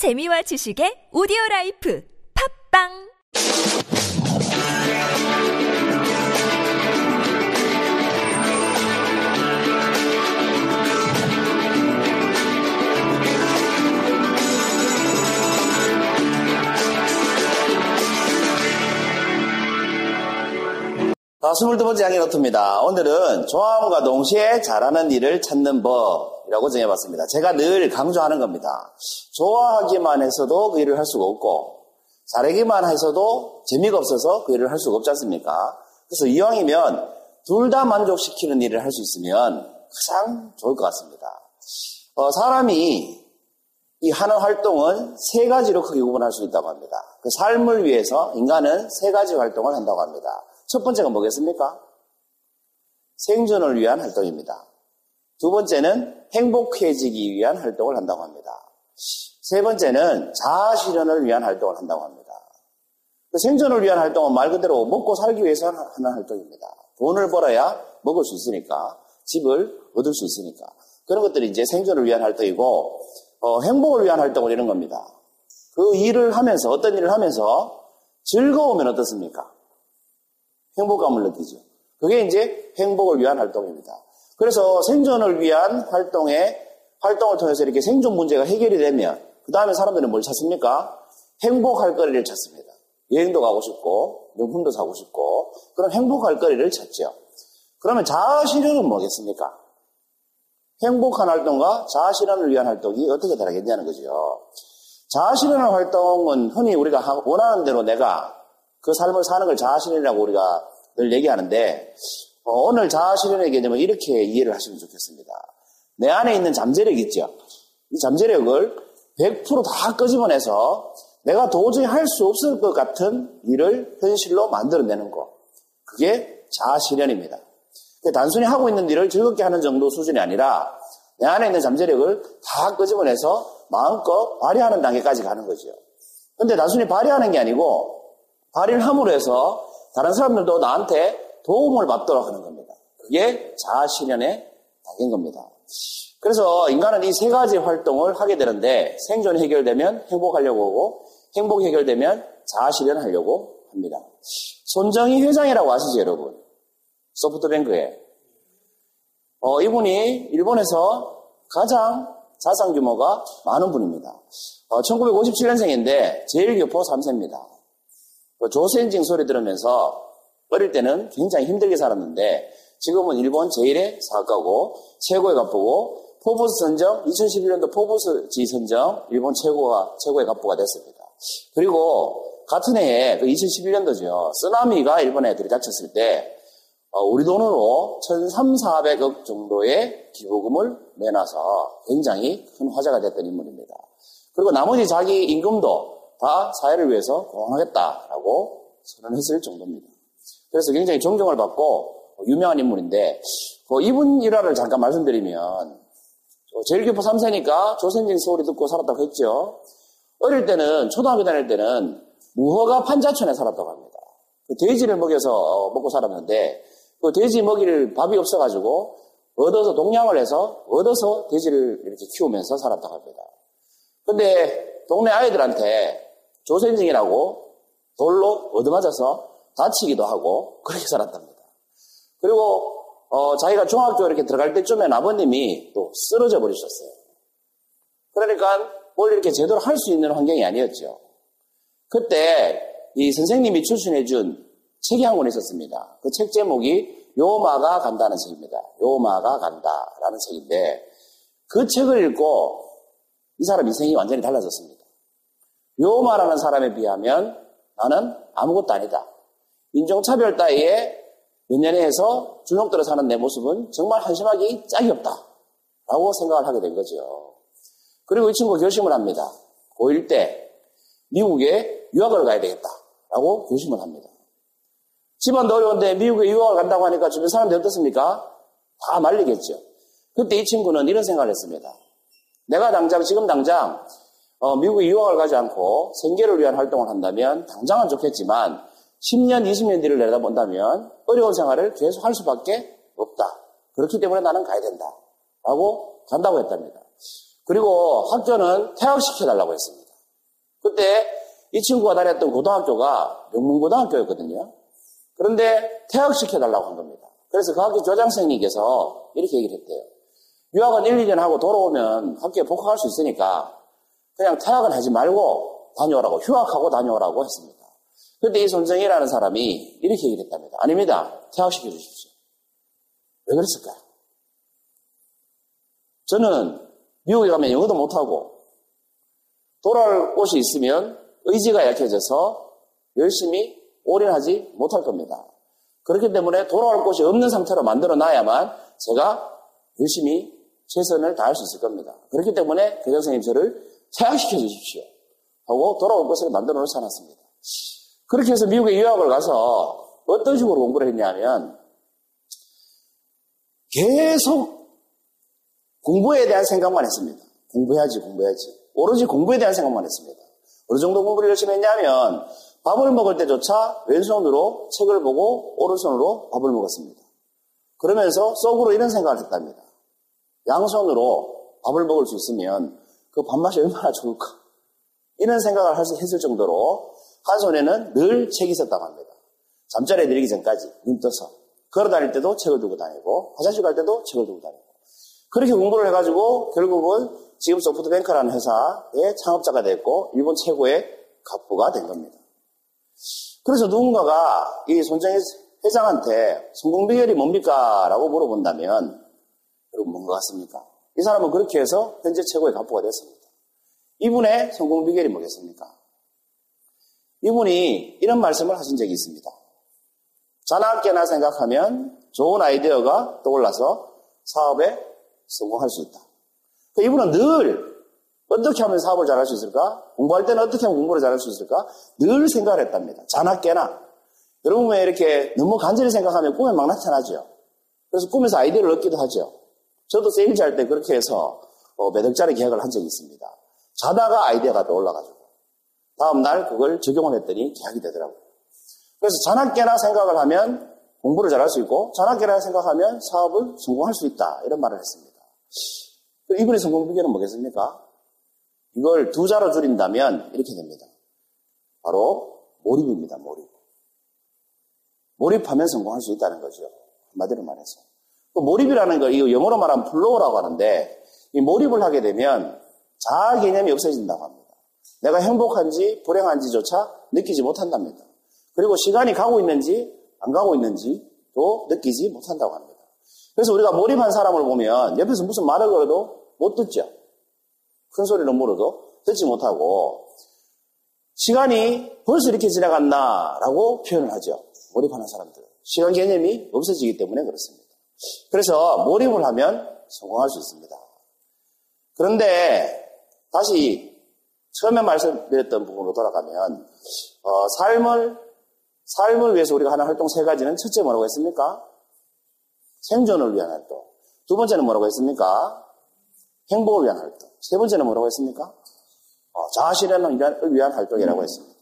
재미와 지식의 오디오 라이프 팟빵 자, 22번째 양의 노트입니다. 오늘은 좋아함과 동시에 잘하는 일을 찾는 법이 라고 정해봤습니다. 제가 늘 강조하는 겁니다. 좋아하기만 해서도 그 일을 할 수가 없고, 잘하기만 해서도 재미가 없어서 그 일을 할 수가 없지 않습니까? 그래서 이왕이면 둘 다 만족시키는 일을 할 수 있으면 가장 좋을 것 같습니다. 어, 사람이 이 하는 활동은 세 가지로 크게 구분할 수 있다고 합니다. 그 삶을 위해서 인간은 세 가지 활동을 한다고 합니다. 첫 번째가 뭐겠습니까? 생존을 위한 활동입니다. 두 번째는 행복해지기 위한 활동을 한다고 합니다. 세 번째는 자아 실현을 위한 활동을 한다고 합니다. 그 생존을 위한 활동은 말 그대로 먹고 살기 위해서 하는 활동입니다. 돈을 벌어야 먹을 수 있으니까, 집을 얻을 수 있으니까. 그런 것들이 이제 생존을 위한 활동이고, 어, 행복을 위한 활동은 이런 겁니다. 그 일을 하면서, 어떤 일을 하면서 즐거우면 어떻습니까? 행복감을 느끼죠. 그게 이제 행복을 위한 활동입니다. 그래서 생존을 위한 활동에 활동을 통해서 이렇게 생존 문제가 해결이 되면 그 다음에 사람들은 뭘 찾습니까? 행복할 거리를 찾습니다. 여행도 가고 싶고 명품도 사고 싶고 그런 행복할 거리를 찾죠. 그러면 자아 실현은 뭐겠습니까? 행복한 활동과 자아 실현을 위한 활동이 어떻게 다르겠냐는 거죠. 자아 실현의 활동은 흔히 우리가 원하는 대로 내가 그 삶을 사는 걸 자아 실현이라고 우리가 늘 얘기하는데 어, 오늘 자아실현의 개념은 이렇게 이해를 하시면 좋겠습니다. 내 안에 있는 잠재력 있죠. 이 잠재력을 100%다 끄집어내서 내가 도저히 할 수 없을 것 같은 일을 현실로 만들어내는 것. 그게 자아실현입니다. 단순히 하고 있는 일을 즐겁게 하는 정도 수준이 아니라 내 안에 있는 잠재력을 다 끄집어내서 마음껏 발휘하는 단계까지 가는 거죠. 근데 단순히 발휘하는 게 아니고 발휘를 함으로 해서 다른 사람들도 나한테 도움을 받도록 하는 겁니다. 그게 자아실현의 단계인 겁니다. 그래서 인간은 이 세 가지 활동을 하게 되는데 생존이 해결되면 행복하려고 하고 행복이 해결되면 자아실현하려고 합니다. 손정희 회장이라고 아시죠, 여러분? 소프트뱅크에. 어, 이분이 일본에서 가장 자산 규모가 많은 분입니다. 어, 1957년생인데 제일 교포 3세입니다. 그 조센징 소리 들으면서 어릴 때는 굉장히 힘들게 살았는데 지금은 일본 제일의 사학가고 최고의 갑부고 포브스 선정 2011년도 포브스지 선정 일본 최고가 최고의 갑부가 됐습니다. 그리고 같은 해에 그 2011년도죠. 쓰나미가 일본에 들이닥쳤을 때 어, 우리 돈으로 1,300, 400억 정도의 기부금을 내놔서 굉장히 큰 화제가 됐던 인물입니다. 그리고 나머지 자기 임금도 다 사회를 위해서 공헌하겠다라고 선언했을 정도입니다. 그래서 굉장히 존경을 받고 유명한 인물인데 그 이분 일화를 잠깐 말씀드리면 제일교포 3세니까 조선진 소리 듣고 살았다고 했죠. 어릴 때는 초등학교 다닐 때는 무허가 판자촌에 살았다고 합니다. 그 돼지를 먹여서 먹고 살았는데 그 돼지 먹일 밥이 없어가지고 얻어서 동양을 해서 얻어서 돼지를 이렇게 키우면서 살았다고 합니다. 근데 동네 아이들한테 조센징이라고 돌로 얻어맞아서 다치기도 하고 그렇게 살았답니다. 그리고 어, 자기가 중학교 이렇게 들어갈 때쯤엔 아버님이 또 쓰러져 버리셨어요. 그러니까 뭘 이렇게 제대로 할 수 있는 환경이 아니었죠. 그때 이 선생님이 추천해준 책이 한 권 있었습니다. 그 책 제목이 요마가 간다는 책입니다. 요마가 간다라는 책인데 그 책을 읽고 이 사람 인생이 완전히 달라졌습니다. 요마라는 사람에 비하면 나는 아무것도 아니다. 인종차별 따위에 몇 년에 해서 주눅들어 사는 내 모습은 정말 한심하기 짝이 없다. 라고 생각을 하게 된 거죠. 그리고 이 친구가 결심을 합니다. 고1 때 미국에 유학을 가야 되겠다. 라고 결심을 합니다. 집안도 어려운데 미국에 유학을 간다고 하니까 주변 사람들이 어떻습니까? 다 말리겠죠. 그때 이 친구는 이런 생각을 했습니다. 내가 당장, 지금 당장 어, 미국에 유학을 가지 않고 생계를 위한 활동을 한다면 당장은 좋겠지만 10년, 20년 뒤를 내다본다면 어려운 생활을 계속 할 수밖에 없다. 그렇기 때문에 나는 가야 된다. 라고 간다고 했답니다. 그리고 학교는 퇴학시켜달라고 했습니다. 그때 이 친구가 다녔던 고등학교가 명문고등학교였거든요. 그런데 퇴학시켜달라고 한 겁니다. 그래서 그 학교 교장선생님께서 이렇게 얘기를 했대요. 유학은 1, 2년 하고 돌아오면 학교에 복학할 수 있으니까 그냥 퇴학은 하지 말고 다녀오라고, 휴학하고 다녀오라고 했습니다. 그때 이 손정이라는 사람이 이렇게 얘기를 했답니다. 아닙니다. 퇴학시켜 주십시오. 왜 그랬을까요? 저는 미국에 가면 영어도 못하고 돌아올 곳이 있으면 의지가 약해져서 열심히 올인하지 못할 겁니다. 그렇기 때문에 돌아올 곳이 없는 상태로 만들어 놔야만 제가 열심히 최선을 다할 수 있을 겁니다. 그렇기 때문에 교장 선생님 저를 퇴학시켜 주십시오. 하고 돌아올 곳을 만들어 놓지 않았습니다. 그렇게 해서 미국에 유학을 가서 어떤 식으로 공부를 했냐면 계속 공부에 대한 생각만 했습니다. 공부해야지, 공부해야지. 오로지 공부에 대한 생각만 했습니다. 어느 정도 공부를 열심히 했냐면 밥을 먹을 때조차 왼손으로 책을 보고 오른손으로 밥을 먹었습니다. 그러면서 속으로 이런 생각을 했답니다. 양손으로 밥을 먹을 수 있으면 그 밥맛이 얼마나 좋을까. 이런 생각을 했을 정도로 한 손에는 늘 책이 있었다고 합니다. 잠자리에 들기 전까지 눈 떠서 걸어 다닐 때도 책을 두고 다니고 화장실 갈 때도 책을 두고 다니고 그렇게 공부를 해가지고 결국은 지금 소프트뱅크라는 회사의 창업자가 됐고 일본 최고의 갑부가 된 겁니다. 그래서 누군가가 이 손정희 회장한테 성공 비결이 뭡니까? 라고 물어본다면 여러분 뭔것 같습니까? 이 사람은 그렇게 해서 현재 최고의 갑부가 됐습니다. 이분의 성공 비결이 뭐겠습니까? 이분이 이런 말씀을 하신 적이 있습니다. 자나깨나 생각하면 좋은 아이디어가 떠올라서 사업에 성공할 수 있다. 그러니까 이분은 늘 어떻게 하면 사업을 잘할 수 있을까? 공부할 때는 어떻게 하면 공부를 잘할 수 있을까? 늘 생각을 했답니다. 자나깨나. 여러분 왜 이렇게 너무 간절히 생각하면 꿈에 막 나타나죠? 그래서 꿈에서 아이디어를 얻기도 하죠. 저도 세일즈 할 때 그렇게 해서 어, 몇 억짜리 계약을 한 적이 있습니다. 자다가 아이디어가 떠올라가지고 다음날 그걸 적용을 했더니 계약이 되더라고요. 그래서 자나깨나 생각을 하면 공부를 잘할 수 있고 자나깨나 생각하면 사업을 성공할 수 있다 이런 말을 했습니다. 이분의 성공 비결은 뭐겠습니까? 이걸 두 자로 줄인다면 이렇게 됩니다. 바로 몰입입니다. 몰입. 몰입하면 성공할 수 있다는 거죠. 한마디로 말해서. 또 몰입이라는 거, 이거 영어로 말하면 flow라고 하는데, 이 몰입을 하게 되면 자아 개념이 없어진다고 합니다. 내가 행복한지 불행한지조차 느끼지 못한답니다. 그리고 시간이 가고 있는지 안 가고 있는지도 느끼지 못한다고 합니다. 그래서 우리가 몰입한 사람을 보면 옆에서 무슨 말을 걸어도 못 듣죠. 큰 소리로 물어도 듣지 못하고 시간이 벌써 이렇게 지나갔나라고 표현을 하죠. 몰입하는 사람들은. 시간 개념이 없어지기 때문에 그렇습니다. 그래서 몰입을 하면 성공할 수 있습니다. 그런데 다시 처음에 말씀드렸던 부분으로 돌아가면 어, 삶을 삶을 위해서 우리가 하는 활동 세 가지는 첫째 뭐라고 했습니까? 생존을 위한 활동. 두 번째는 뭐라고 했습니까? 행복을 위한 활동. 세 번째는 뭐라고 했습니까? 어, 자아실현을 위한 활동이라고 했습니다.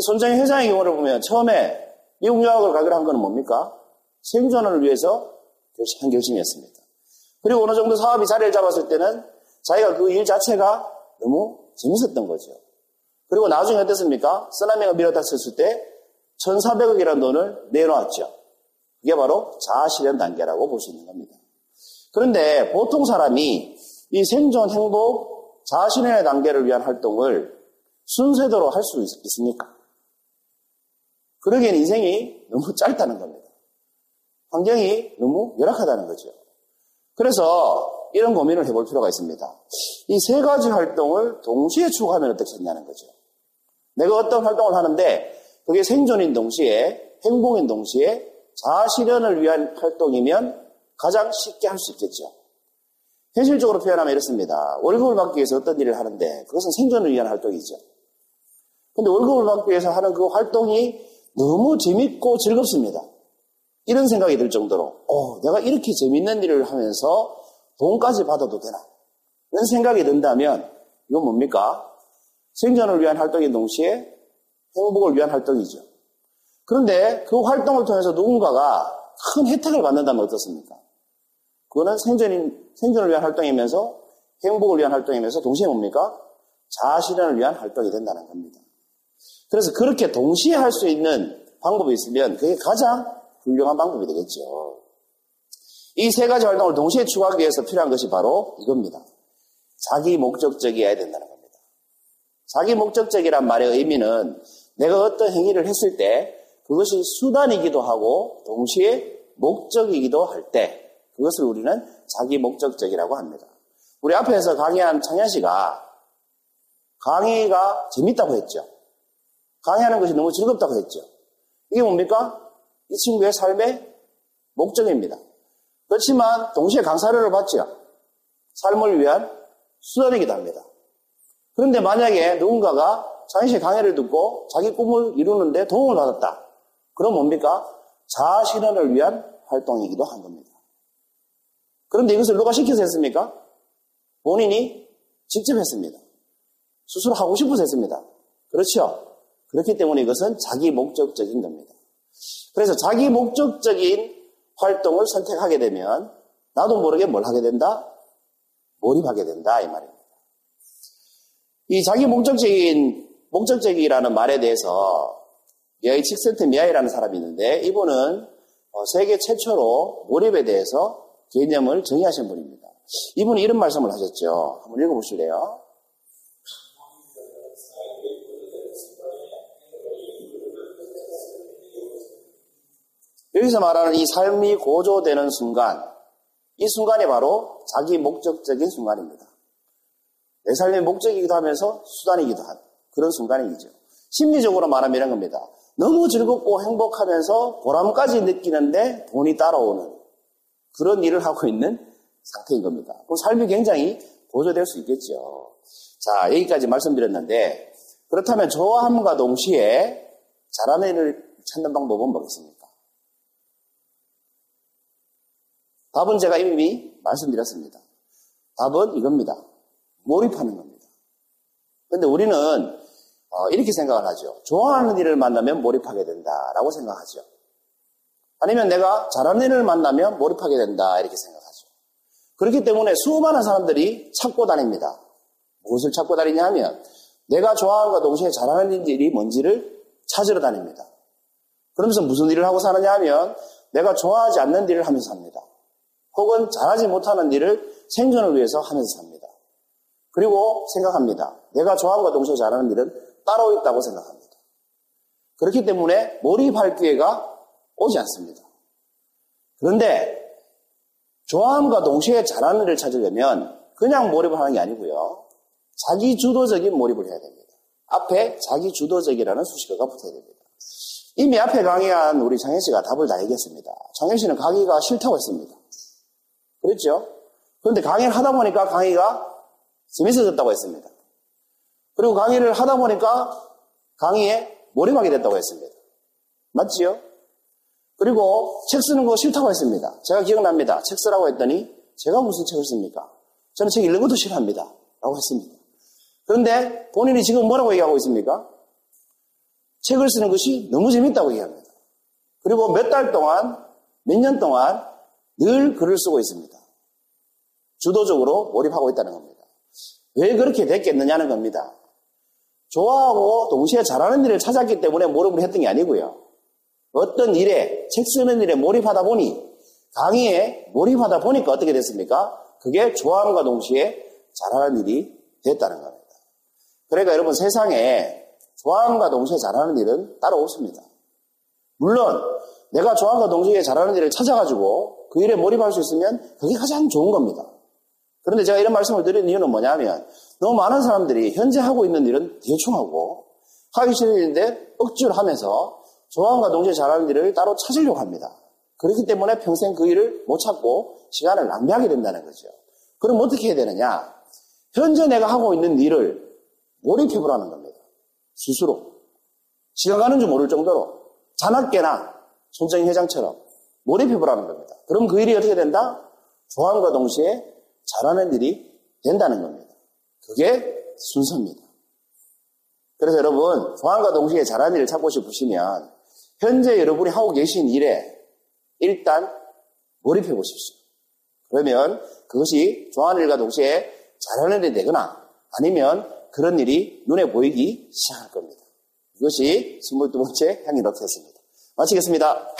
손정희 회장의 경우를 보면 처음에 미국 유학을 가기로 한 것은 뭡니까? 생존을 위해서 한 결심이었습니다. 그리고 어느 정도 사업이 자리를 잡았을 때는 자기가 그 일 자체가 너무 재밌었던 거죠. 그리고 나중에 어땠습니까? 쓰나미가 밀어닥쳤을 때 1,400억이라는 돈을 내놓았죠. 이게 바로 자아실현 단계라고 볼 수 있는 겁니다. 그런데 보통 사람이 이 생존, 행복, 자신의 단계를 위한 활동을 순서대로 할 수 있습니까? 그러기엔 인생이 너무 짧다는 겁니다. 환경이 너무 열악하다는 거죠. 그래서 이런 고민을 해볼 필요가 있습니다. 이 세 가지 활동을 동시에 추구하면 어떻겠냐는 거죠. 내가 어떤 활동을 하는데 그게 생존인 동시에 행복인 동시에 자아실현을 위한 활동이면 가장 쉽게 할 수 있겠죠. 현실적으로 표현하면 이렇습니다. 월급을 받기 위해서 어떤 일을 하는데 그것은 생존을 위한 활동이죠. 근데 월급을 받기 위해서 하는 그 활동이 너무 재밌고 즐겁습니다. 이런 생각이 들 정도로, 어, 내가 이렇게 재밌는 일을 하면서 돈까지 받아도 되나? 이런 생각이 든다면, 이건 뭡니까? 생존을 위한 활동인 동시에 행복을 위한 활동이죠. 그런데 그 활동을 통해서 누군가가 큰 혜택을 받는다면 어떻습니까? 그거는 생존인, 생존을 위한 활동이면서 행복을 위한 활동이면서 동시에 뭡니까? 자신을 위한 활동이 된다는 겁니다. 그래서 그렇게 동시에 할 수 있는 방법이 있으면 그게 가장 훌륭한 방법이 되겠죠. 이 세 가지 활동을 동시에 추구하기 위해서 필요한 것이 바로 이겁니다. 자기 목적적이어야 된다는 겁니다. 자기 목적적이란 말의 의미는 내가 어떤 행위를 했을 때 그것이 수단이기도 하고 동시에 목적이기도 할 때 그것을 우리는 자기 목적적이라고 합니다. 우리 앞에서 강의한 창현 씨가 강의가 재밌다고 했죠. 강의하는 것이 너무 즐겁다고 했죠. 이게 뭡니까? 이 친구의 삶의 목적입니다. 그렇지만 동시에 강사료를 받죠. 삶을 위한 수단이기도 합니다. 그런데 만약에 누군가가 씨의 강의를 듣고 자기 꿈을 이루는데 도움을 받았다. 그럼 뭡니까? 자신을 위한 활동이기도 한 겁니다. 그런데 이것을 누가 시켜서 했습니까? 본인이 직접 했습니다. 스스로 하고 싶어서 했습니다. 그렇죠? 그렇기 때문에 이것은 자기 목적적인 겁니다. 그래서 자기 목적적인 활동을 선택하게 되면 나도 모르게 뭘 하게 된다? 몰입하게 된다 이 말입니다. 이 자기 목적적인 목적적이라는 말에 대해서 미아이 칙센트 미아이라는 사람이 있는데 이분은 어, 세계 최초로 몰입에 대해서 개념을 정의하신 분입니다. 이분이 이런 말씀을 하셨죠. 한번 읽어보실래요? 여기서 말하는 이 삶이 고조되는 순간, 이 순간이 바로 자기 목적적인 순간입니다. 내 삶의 목적이기도 하면서 수단이기도 한 그런 순간이죠. 심리적으로 말하면 이런 겁니다. 너무 즐겁고 행복하면서 보람까지 느끼는데 돈이 따라오는 그런 일을 하고 있는 상태인 겁니다. 그 삶이 굉장히 고조될 수 있겠죠. 자, 여기까지 말씀드렸는데, 그렇다면 좋아함과 동시에 잘하는 일을 찾는 방법은 뭐겠습니까? 답은 제가 이미 말씀드렸습니다. 답은 이겁니다. 몰입하는 겁니다. 근데 우리는 어, 이렇게 생각을 하죠. 좋아하는 일을 만나면 몰입하게 된다라고 생각하죠. 아니면 내가 잘하는 일을 만나면 몰입하게 된다 이렇게 생각하죠. 그렇기 때문에 수많은 사람들이 찾고 다닙니다. 무엇을 찾고 다니냐 하면 내가 좋아하는과 동시에 잘하는 일이 뭔지를 찾으러 다닙니다. 그러면서 무슨 일을 하고 사느냐 하면 내가 좋아하지 않는 일을 하면서 삽니다. 혹은 잘하지 못하는 일을 생존을 위해서 하면서 삽니다. 그리고 생각합니다. 내가 좋아하는과 동시에 잘하는 일은 따로 있다고 생각합니다. 그렇기 때문에 몰입할 기회가 오지 않습니다. 그런데 좋아함과 동시에 잘하는 일을 찾으려면 그냥 몰입을 하는 게 아니고요. 자기 주도적인 몰입을 해야 됩니다. 앞에 자기 주도적이라는 수식어가 붙어야 됩니다. 이미 앞에 강의한 우리 장현 씨가 답을 다 얘기했습니다. 장현 씨는 강의가 싫다고 했습니다. 그렇죠? 그런데 강의를 하다 보니까 강의가 재밌어졌다고 했습니다. 그리고 강의를 하다 보니까 강의에 몰입하게 됐다고 했습니다. 맞지요? 그리고 책 쓰는 거 싫다고 했습니다. 제가 기억납니다. 책 쓰라고 했더니 제가 무슨 책을 씁니까? 저는 책 읽는 것도 싫어합니다. 라고 했습니다. 그런데 본인이 지금 뭐라고 얘기하고 있습니까? 책을 쓰는 것이 너무 재밌다고 얘기합니다. 그리고 몇 달 동안, 몇 년 동안 늘 글을 쓰고 있습니다. 주도적으로 몰입하고 있다는 겁니다. 왜 그렇게 됐겠느냐는 겁니다. 좋아하고 동시에 잘하는 일을 찾았기 때문에 몰입을 했던 게 아니고요. 어떤 일에, 책 쓰는 일에 몰입하다 보니, 강의에 몰입하다 보니까 어떻게 됐습니까? 그게 좋아함과 동시에 잘하는 일이 됐다는 겁니다. 그러니까 여러분 세상에 좋아함과 동시에 잘하는 일은 따로 없습니다. 물론 내가 좋아함과 동시에 잘하는 일을 찾아가지고 그 일에 몰입할 수 있으면 그게 가장 좋은 겁니다. 그런데 제가 이런 말씀을 드리는 이유는 뭐냐면 너무 많은 사람들이 현재 하고 있는 일은 대충 하고 하기 싫은 일인데 억지로 하면서 좋아함과 동시에 잘하는 일을 따로 찾으려고 합니다. 그렇기 때문에 평생 그 일을 못 찾고 시간을 낭비하게 된다는 거죠. 그럼 어떻게 해야 되느냐? 현재 내가 하고 있는 일을 몰입해보라는 겁니다. 스스로. 시간 가는 줄 모를 정도로 자나깨나 손정희 회장처럼 몰입해보라는 겁니다. 그럼 그 일이 어떻게 된다? 좋아함과 동시에 잘하는 일이 된다는 겁니다. 그게 순서입니다. 그래서 여러분, 좋아함과 동시에 잘하는 일을 찾고 싶으시면 현재 여러분이 하고 계신 일에 일단 몰입해 보십시오. 그러면 그것이 좋아하는 일과 동시에 잘하는 일이 되거나 아니면 그런 일이 눈에 보이기 시작할 겁니다. 이것이 22번째 향기 노트였습니다. 마치겠습니다.